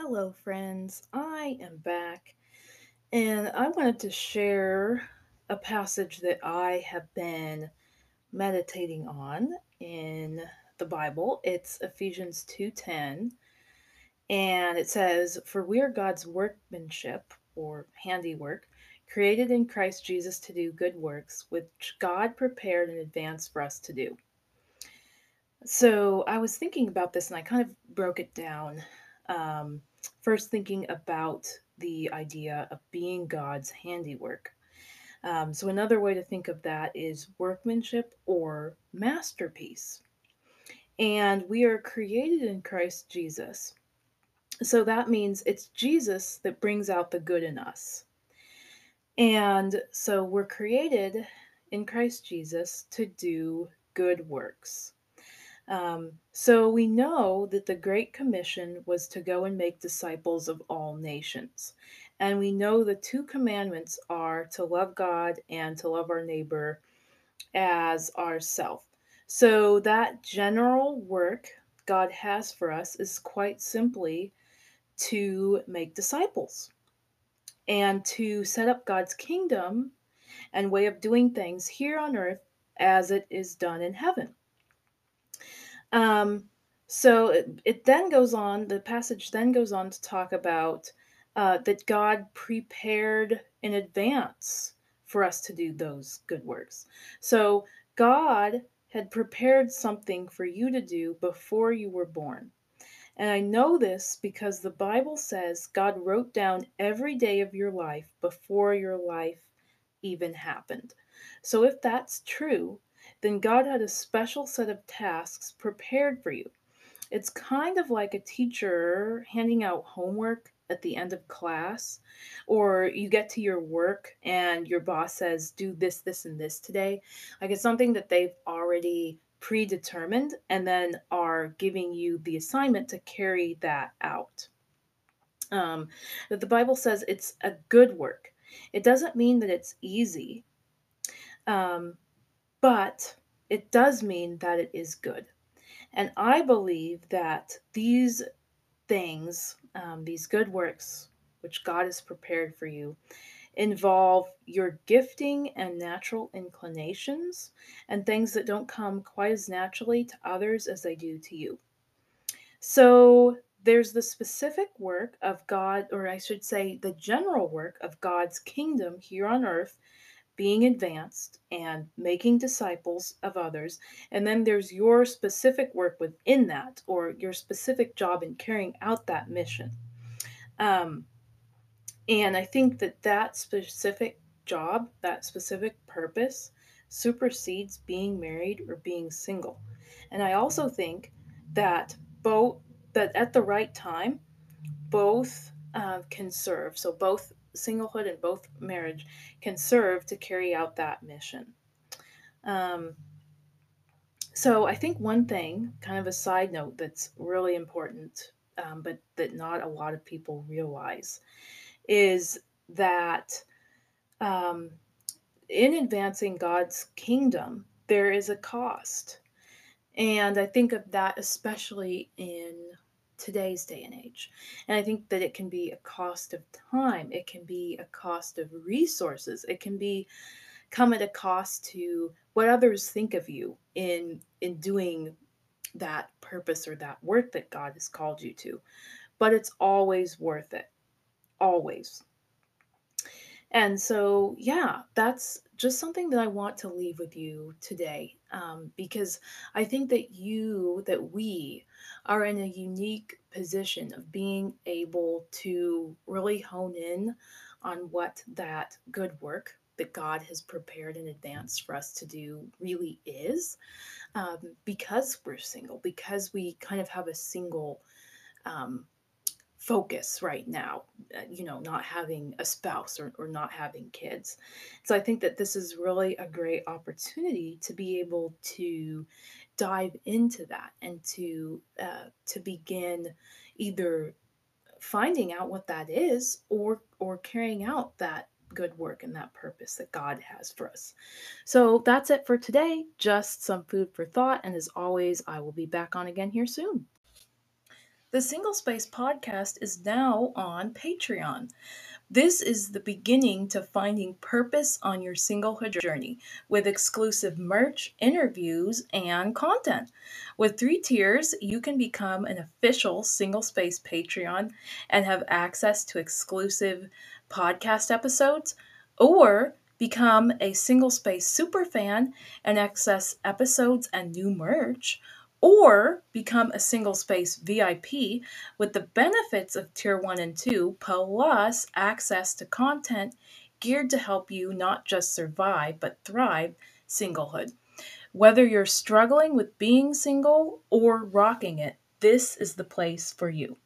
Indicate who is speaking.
Speaker 1: Hello, friends. I am back, and I wanted to share a passage that I have been meditating on in the Bible. It's Ephesians 2:10, and it says, "For we are God's workmanship or handiwork, created in Christ Jesus to do good works, which God prepared in advance for us to do." So, I was thinking about this and I kind of broke it down um, first thinking about the idea of being God's handiwork. Um, so, another way to think of that is workmanship or masterpiece. And we are created in Christ Jesus. So, that means it's Jesus that brings out the good in us. And so, we're created in Christ Jesus to do good works. Um, so we know that the Great Commission was to go and make disciples of all nations. And we know the two commandments are to love God and to love our neighbor as ourself. So that general work God has for us is quite simply to make disciples and to set up God's kingdom and way of doing things here on earth as it is done in heaven. Um, so it, it then goes on, the passage then goes on to talk about uh, that God prepared in advance for us to do those good works. So God had prepared something for you to do before you were born. And I know this because the Bible says God wrote down every day of your life before your life even happened. So if that's true, then God had a special set of tasks prepared for you. It's kind of like a teacher handing out homework at the end of class, or you get to your work and your boss says, Do this, this, and this today. Like it's something that they've already predetermined and then are giving you the assignment to carry that out. Um, the Bible says it's a good work. It doesn't mean that it's easy. Um, but it does mean that it is good. And I believe that these things, um, these good works, which God has prepared for you, involve your gifting and natural inclinations and things that don't come quite as naturally to others as they do to you. So there's the specific work of God, or I should say, the general work of God's kingdom here on earth being advanced and making disciples of others. And then there's your specific work within that, or your specific job in carrying out that mission. Um, and I think that that specific job, that specific purpose, supersedes being married or being single. And I also think that both that at the right time, both uh, can serve. So both singlehood and both marriage can serve to carry out that mission. Um, so I think one thing, kind of a side note, that's really important, um, but that not a lot of people realize, is that um, in advancing God's kingdom, there is a cost. And I think of that especially in today's day and age. And I think that it can be a cost of time, it can be a cost of resources, it can be come at a cost to what others think of you in in doing that purpose or that work that God has called you to. But it's always worth it. Always. And so, yeah, that's just something that I want to leave with you today um, because I think that you, that we are in a unique position of being able to really hone in on what that good work that God has prepared in advance for us to do really is um, because we're single, because we kind of have a single um, focus right now, uh, you know, not having a spouse or, or not having kids. So I think that this is really a great opportunity to be able to dive into that and to uh, to begin either finding out what that is or or carrying out that good work and that purpose that God has for us. So that's it for today. Just some food for thought. And as always, I will be back on again here soon. The Single Space podcast is now on Patreon. This is the beginning to finding purpose on your singlehood journey with exclusive merch, interviews, and content. With three tiers, you can become an official Single Space Patreon and have access to exclusive podcast episodes, or become a Single Space superfan and access episodes and new merch or become a single space VIP with the benefits of Tier 1 and 2 plus access to content geared to help you not just survive but thrive singlehood. Whether you're struggling with being single or rocking it, this is the place for you.